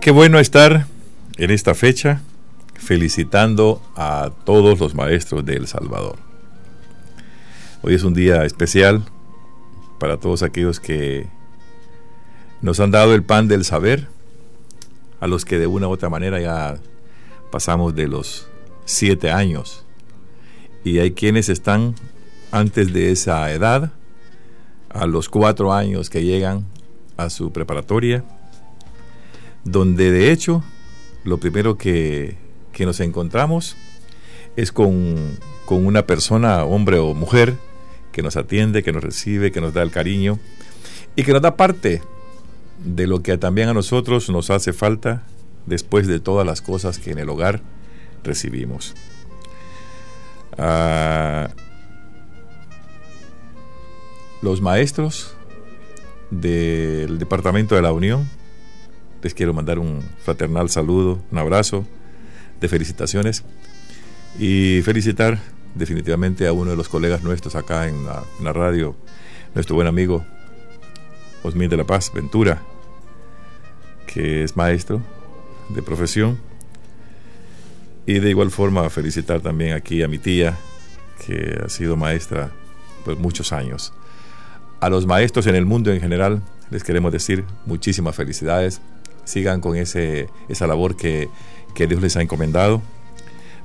Qué bueno estar en esta fecha felicitando a todos los maestros de El Salvador. Hoy es un día especial para todos aquellos que nos han dado el pan del saber, a los que de una u otra manera ya pasamos de los siete años. Y hay quienes están antes de esa edad, a los cuatro años que llegan a su preparatoria, donde de hecho lo primero que, nos encontramos es con, con una persona, hombre o mujer, que nos atiende, que nos recibe, que nos da el cariño y que nos da parte de lo que también a nosotros nos hace falta después de todas las cosas que en el hogar recibimos. Ah, los maestros del Departamento de la Unión, les quiero mandar un fraternal saludo, un abrazo de felicitaciones y felicitar definitivamente a uno de los colegas nuestros acá en la, radio, nuestro buen amigo Osmín de la Paz Ventura, que es maestro de profesión. Y de igual forma felicitar también aquí a mi tía, que ha sido maestra por muchos años. A los maestros en el mundo en general les queremos decir muchísimas felicidades. Sigan con ese, esa labor que, que Dios les ha encomendado.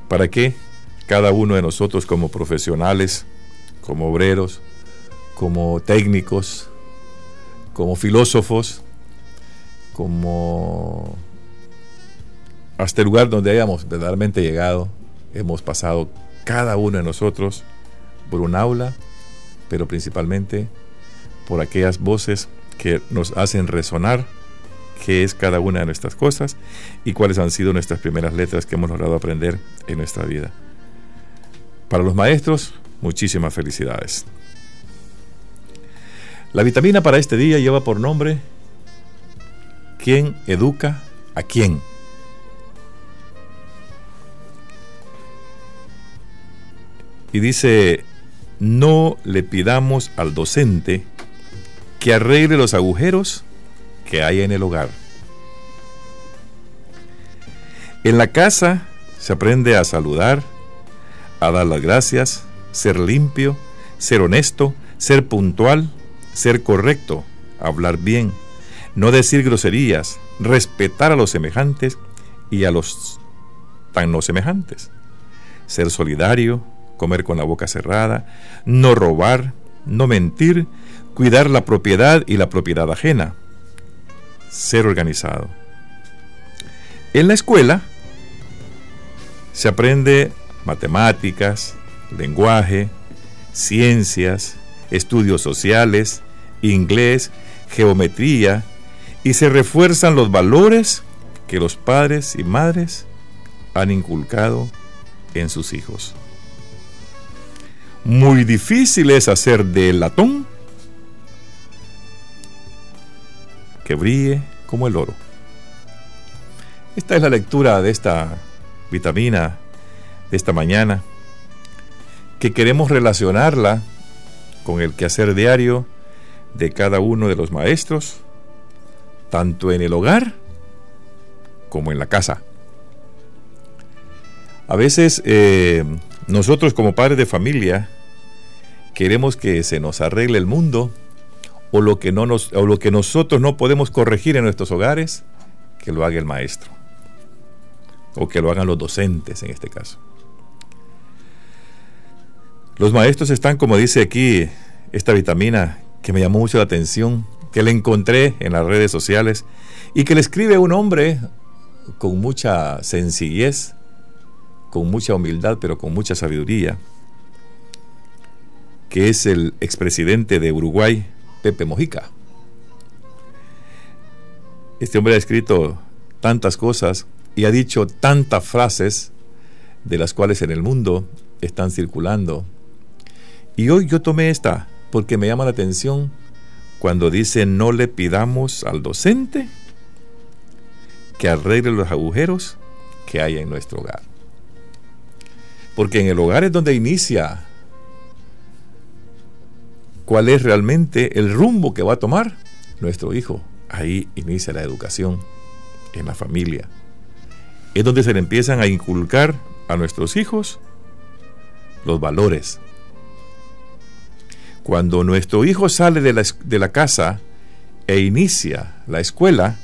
Para que cada uno de nosotros como profesionales, como obreros, como técnicos, como filósofos, como hasta el lugar donde hayamos verdaderamente llegado, hemos pasado cada uno de nosotros por un aula, pero principalmente por aquellas voces que nos hacen resonar qué es cada una de nuestras cosas y cuáles han sido nuestras primeras letras que hemos logrado aprender en nuestra vida. Para los maestros, muchísimas felicidades. La vitamina para este día lleva por nombre ¿Quién educa a quién? Y dice, no le pidamos al docente que arregle los agujeros que hay en el hogar. En la casa se aprende a saludar, a dar las gracias, ser limpio, ser honesto, ser puntual, ser correcto, hablar bien, no decir groserías, respetar a los semejantes y a los tan no semejantes, ser solidario, comer con la boca cerrada, no robar, no mentir, cuidar la propiedad y la propiedad ajena, ser organizado. En la escuela se aprende matemáticas, lenguaje, ciencias, estudios sociales, inglés, geometría, y se refuerzan los valores que los padres y madres han inculcado en sus hijos. Muy difícil es hacer del latón que brille como el oro. Esta es la lectura de esta vitamina de esta mañana, que queremos relacionarla con el quehacer diario de cada uno de los maestros, tanto en el hogar como en la casa. A veces eh, nosotros como padres de familia queremos que se nos arregle el mundo o lo que, no nos, o lo que nosotros no podemos corregir en nuestros hogares, que lo haga el maestro. O que lo hagan los docentes en este caso. Los maestros están, como dice aquí esta vitamina que me llamó mucho la atención, que le encontré en las redes sociales y que le escribe un hombre con mucha sencillez, con mucha humildad, pero con mucha sabiduría, que es el expresidente de Uruguay, Pepe Mojica. Este hombre ha escrito tantas cosas y ha dicho tantas frases de las cuales en el mundo están circulando. Y hoy yo tomé esta porque me llama la atención cuando dice no le pidamos al docente que arregle los agujeros que hay en nuestro hogar. Porque en el hogar es donde inicia cuál es realmente el rumbo que va a tomar nuestro hijo. Ahí inicia la educación, en la familia. Es donde se le empiezan a inculcar a nuestros hijos los valores. Cuando nuestro hijo sale de la, casa e inicia la escuela,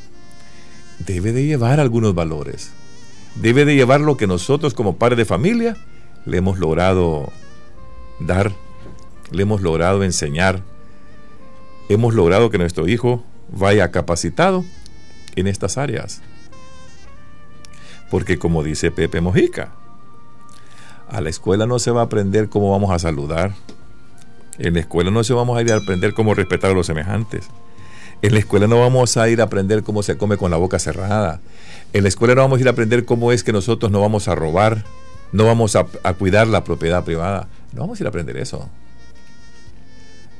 debe de llevar algunos valores. Debe de llevar lo que nosotros como padres de familia le hemos logrado dar, le hemos logrado enseñar, hemos logrado que nuestro hijo vaya capacitado en estas áreas. Porque como dice Pepe Mojica, a la escuela no se va a aprender cómo vamos a saludar. En la escuela no se vamos a ir a aprender cómo respetar a los semejantes. En la escuela no vamos a ir a aprender cómo se come con la boca cerrada. En la escuela no vamos a ir a aprender cómo es que nosotros no vamos a robar, no vamos a, cuidar la propiedad privada. No vamos a ir a aprender eso.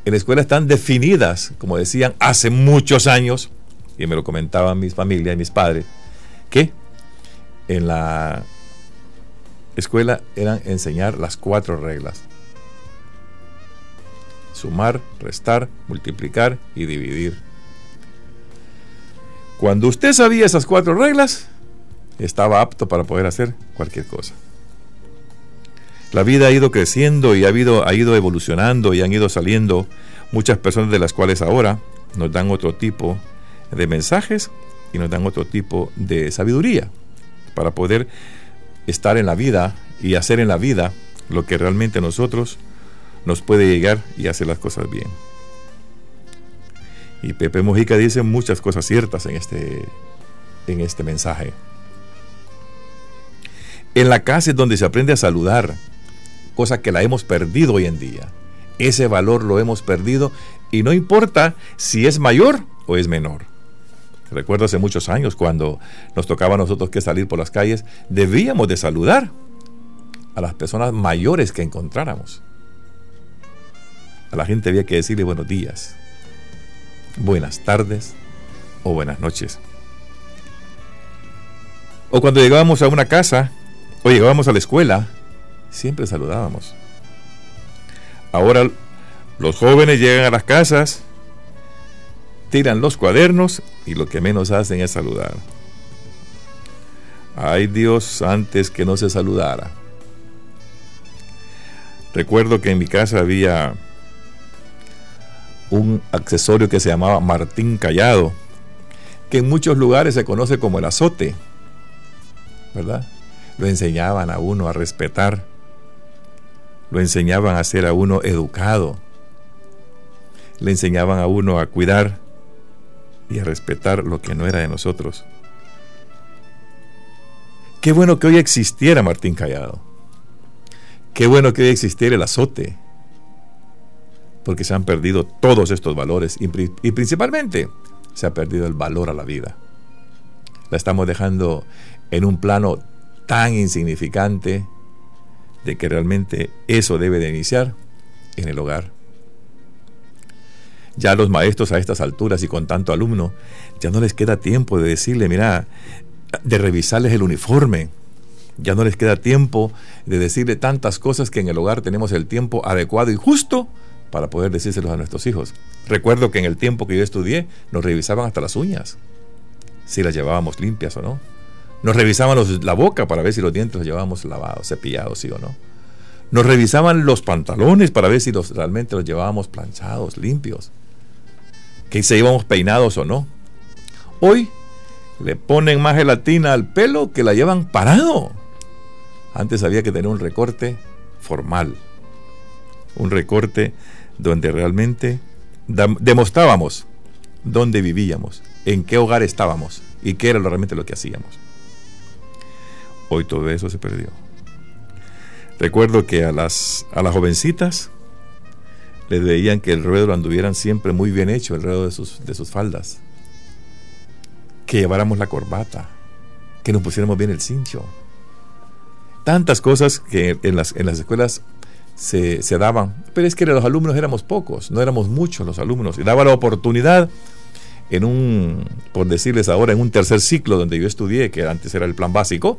En la escuela están definidas, como decían hace muchos años, y me lo comentaban mis familias y mis padres, que en la escuela eran enseñar las cuatro reglas. Sumar, restar, multiplicar y dividir. Cuando usted sabía esas cuatro reglas, estaba apto para poder hacer cualquier cosa. La vida ha ido creciendo y ha, habido, ha ido evolucionando y han ido saliendo muchas personas de las cuales ahora nos dan otro tipo de mensajes y nos dan otro tipo de sabiduría para poder estar en la vida y hacer en la vida lo que realmente nosotros nos puede llegar y hacer las cosas bien. Y Pepe Mojica dice muchas cosas ciertas en este, en este mensaje. En la casa es donde se aprende a saludar, cosa que la hemos perdido hoy en día. Ese valor lo hemos perdido y no importa si es mayor o es menor. Recuerdo hace muchos años cuando nos tocaba a nosotros que salir por las calles, debíamos de saludar a las personas mayores que encontráramos. A la gente había que decirle buenos días buenas tardes o buenas noches. O cuando llegábamos a una casa o llegábamos a la escuela, siempre saludábamos. Ahora los jóvenes llegan a las casas, tiran los cuadernos y lo que menos hacen es saludar. Ay Dios, antes que no se saludara. Recuerdo que en mi casa había un accesorio que se llamaba Martín Callado, que en muchos lugares se conoce como el azote, ¿verdad? Lo enseñaban a uno a respetar, lo enseñaban a ser a uno educado, le enseñaban a uno a cuidar y a respetar lo que no era de nosotros. Qué bueno que hoy existiera Martín Callado. Qué bueno que hoy existiera el azote porque se han perdido todos estos valores y, principalmente se ha perdido el valor a la vida. La estamos dejando en un plano tan insignificante de que realmente eso debe de iniciar en el hogar. Ya los maestros a estas alturas y con tanto alumno, ya no les queda tiempo de decirle, mira, de revisarles el uniforme. Ya no les queda tiempo de decirle tantas cosas que en el hogar tenemos el tiempo adecuado y justo para poder decírselos a nuestros hijos. Recuerdo que en el tiempo que yo estudié nos revisaban hasta las uñas, si las llevábamos limpias o no. Nos revisaban la boca para ver si los dientes los llevábamos lavados, cepillados, sí o no. Nos revisaban los pantalones para ver si los, realmente los llevábamos planchados, limpios. Que si íbamos peinados o no. Hoy le ponen más gelatina al pelo que la llevan parado. Antes había que tener un recorte formal. Un recorte donde realmente demostrábamos dónde vivíamos, en qué hogar estábamos y qué era realmente lo que hacíamos. Hoy todo eso se perdió. Recuerdo que a las, a las jovencitas les veían que el ruedo lo anduvieran siempre muy bien hecho, el ruedo de sus, de sus faldas. Que lleváramos la corbata, que nos pusiéramos bien el cincho. Tantas cosas que en las, en las escuelas se, daban. Pero es que los alumnos éramos pocos, no éramos muchos los alumnos. Y daba la oportunidad en un, por decirles ahora, en un tercer ciclo donde yo estudié, que antes era el plan básico,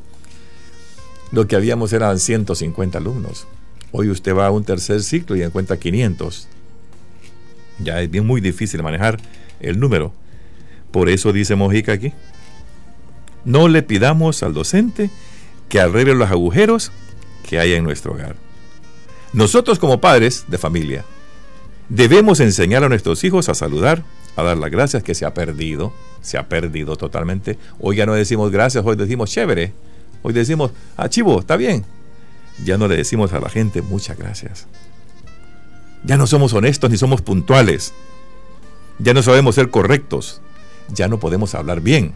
lo que habíamos eran 150 alumnos. Hoy usted va a un tercer ciclo y encuentra 500. Ya es bien muy difícil manejar el número. Por eso dice Mojica aquí, No le pidamos al docente que arregle los agujeros que hay en nuestro hogar. Nosotros como padres de familia debemos enseñar a nuestros hijos a saludar, a dar las gracias que se ha perdido, se ha perdido totalmente. Hoy ya no decimos gracias, hoy decimos chévere, hoy decimos, ah, chivo, está bien. Ya no le decimos a la gente muchas gracias. Ya no somos honestos ni somos puntuales. Ya no sabemos ser correctos. Ya no podemos hablar bien.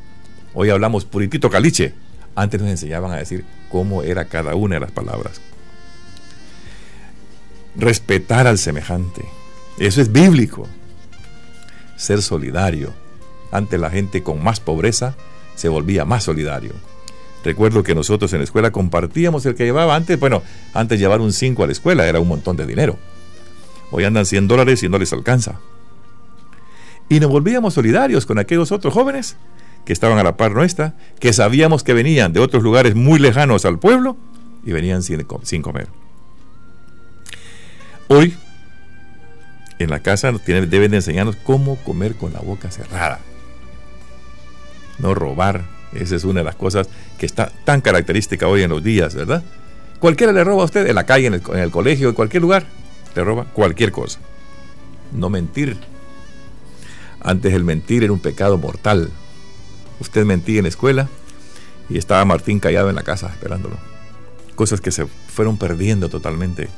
Hoy hablamos puritito caliche. Antes nos enseñaban a decir cómo era cada una de las palabras. Respetar al semejante. Eso es bíblico. Ser solidario. Ante la gente con más pobreza se volvía más solidario. Recuerdo que nosotros en la escuela compartíamos el que llevaba antes, bueno, antes llevar un 5 a la escuela era un montón de dinero. Hoy andan 100 dólares y no les alcanza. Y nos volvíamos solidarios con aquellos otros jóvenes que estaban a la par nuestra, que sabíamos que venían de otros lugares muy lejanos al pueblo y venían sin, comer. Hoy, en la casa deben de enseñarnos cómo comer con la boca cerrada. No robar. Esa es una de las cosas que está tan característica hoy en los días, ¿verdad? Cualquiera le roba a usted en la calle, en el, colegio, en cualquier lugar. Le roba cualquier cosa. No mentir. Antes el mentir era un pecado mortal. Usted mentía en la escuela y estaba Martín callado en la casa esperándolo. Cosas que se fueron perdiendo totalmente.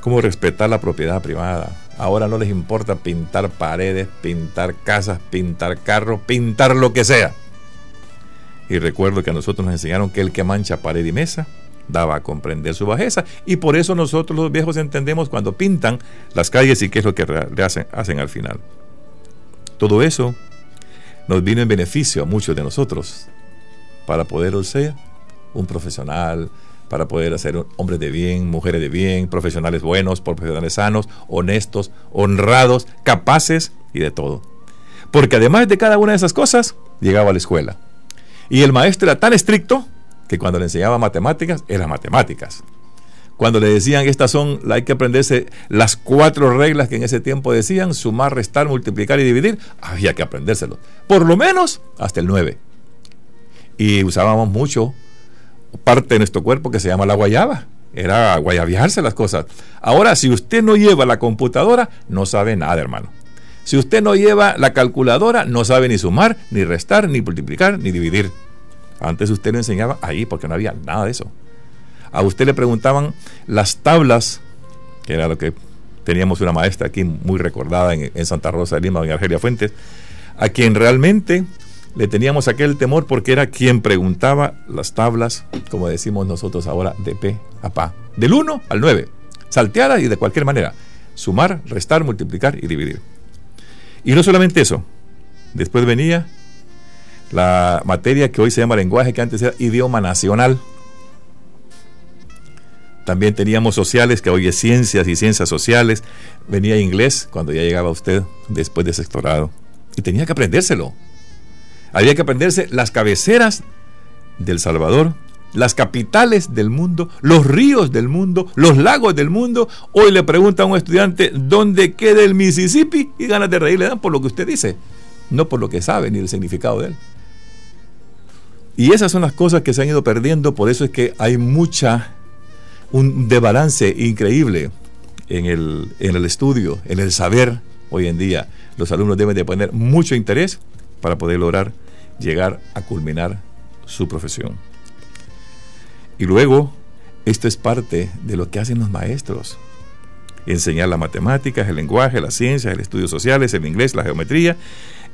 Cómo respetar la propiedad privada. Ahora no les importa pintar paredes, pintar casas, pintar carros, pintar lo que sea. Y recuerdo que a nosotros nos enseñaron que el que mancha pared y mesa daba a comprender su bajeza. Y por eso nosotros los viejos entendemos cuando pintan las calles y qué es lo que hacen, hacen al final. Todo eso nos vino en beneficio a muchos de nosotros para poder ser un profesional, para poder ser hombres de bien, mujeres de bien, profesionales buenos, profesionales sanos, honestos, honrados, capaces y de todo. Porque además de cada una de esas cosas, llegaba a la escuela. Y el maestro era tan estricto que cuando le enseñaba matemáticas, eran matemáticas cuando le decían estas son, hay que aprenderse las cuatro reglas que en ese tiempo decían, sumar, restar, multiplicar y dividir, había que aprendérselo. Por lo menos hasta el 9. Y usábamos mucho parte de nuestro cuerpo que se llama la guayaba. Era guayabiarse las cosas. Ahora, si usted no lleva la computadora, no sabe nada, hermano. Si usted no lleva la calculadora, no sabe ni sumar, ni restar, ni multiplicar, ni dividir. Antes usted lo enseñaba ahí porque no había nada de eso a usted le preguntaban las tablas, que era lo que teníamos una maestra aquí muy recordada en, Santa Rosa de Lima, doña Argelia Fuentes, a quien realmente le teníamos aquel temor porque era quien preguntaba las tablas, como decimos nosotros ahora, de P a PA, del 1 al 9, salteada y de cualquier manera, sumar, restar, multiplicar y dividir. Y no solamente eso, después venía la materia que hoy se llama lenguaje, que antes era idioma nacional, también teníamos sociales, que hoy es ciencias y ciencias sociales. Venía inglés cuando ya llegaba usted después de sectorado. Y tenía que aprendérselo. Había que aprenderse las cabeceras del Salvador, las capitales del mundo, los ríos del mundo, los lagos del mundo. Hoy le pregunta a un estudiante dónde queda el Mississippi y ganas de reír le dan por lo que usted dice, no por lo que sabe ni el significado de él. Y esas son las cosas que se han ido perdiendo, por eso es que hay mucha un balance increíble en el, en el estudio, en el saber hoy en día. Los alumnos deben de poner mucho interés para poder lograr llegar a culminar su profesión. Y luego, esto es parte de lo que hacen los maestros. Enseñar las matemáticas, el lenguaje, las ciencias, el estudios sociales, el inglés, la geometría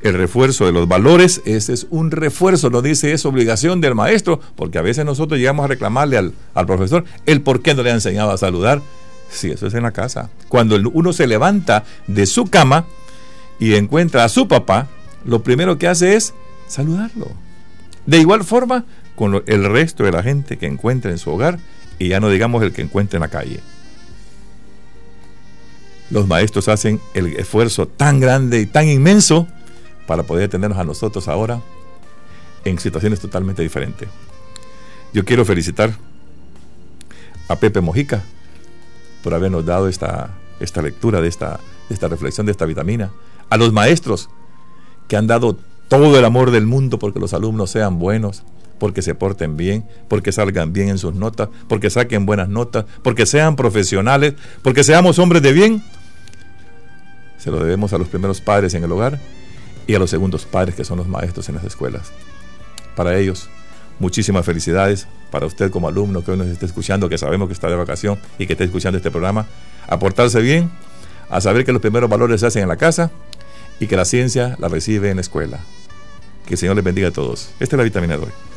el refuerzo de los valores, ese es un refuerzo, no dice es obligación del maestro, porque a veces nosotros llegamos a reclamarle al, profesor el por qué no le ha enseñado a saludar. Si eso es en la casa. Cuando uno se levanta de su cama y encuentra a su papá, lo primero que hace es saludarlo. De igual forma, con el resto de la gente que encuentra en su hogar y ya no digamos el que encuentra en la calle. Los maestros hacen el esfuerzo tan grande y tan inmenso para poder tenernos a nosotros ahora en situaciones totalmente diferentes. Yo quiero felicitar a Pepe Mojica por habernos dado esta, esta lectura de esta, esta reflexión, de esta vitamina. A los maestros que han dado todo el amor del mundo porque los alumnos sean buenos, porque se porten bien, porque salgan bien en sus notas, porque saquen buenas notas, porque sean profesionales, porque seamos hombres de bien. Se lo debemos a los primeros padres en el hogar y a los segundos padres que son los maestros en las escuelas. Para ellos, muchísimas felicidades. Para usted como alumno que hoy nos esté escuchando, que sabemos que está de vacación y que está escuchando este programa, a portarse bien, a saber que los primeros valores se hacen en la casa y que la ciencia la recibe en la escuela. Que el Señor les bendiga a todos. Esta es la vitamina de hoy.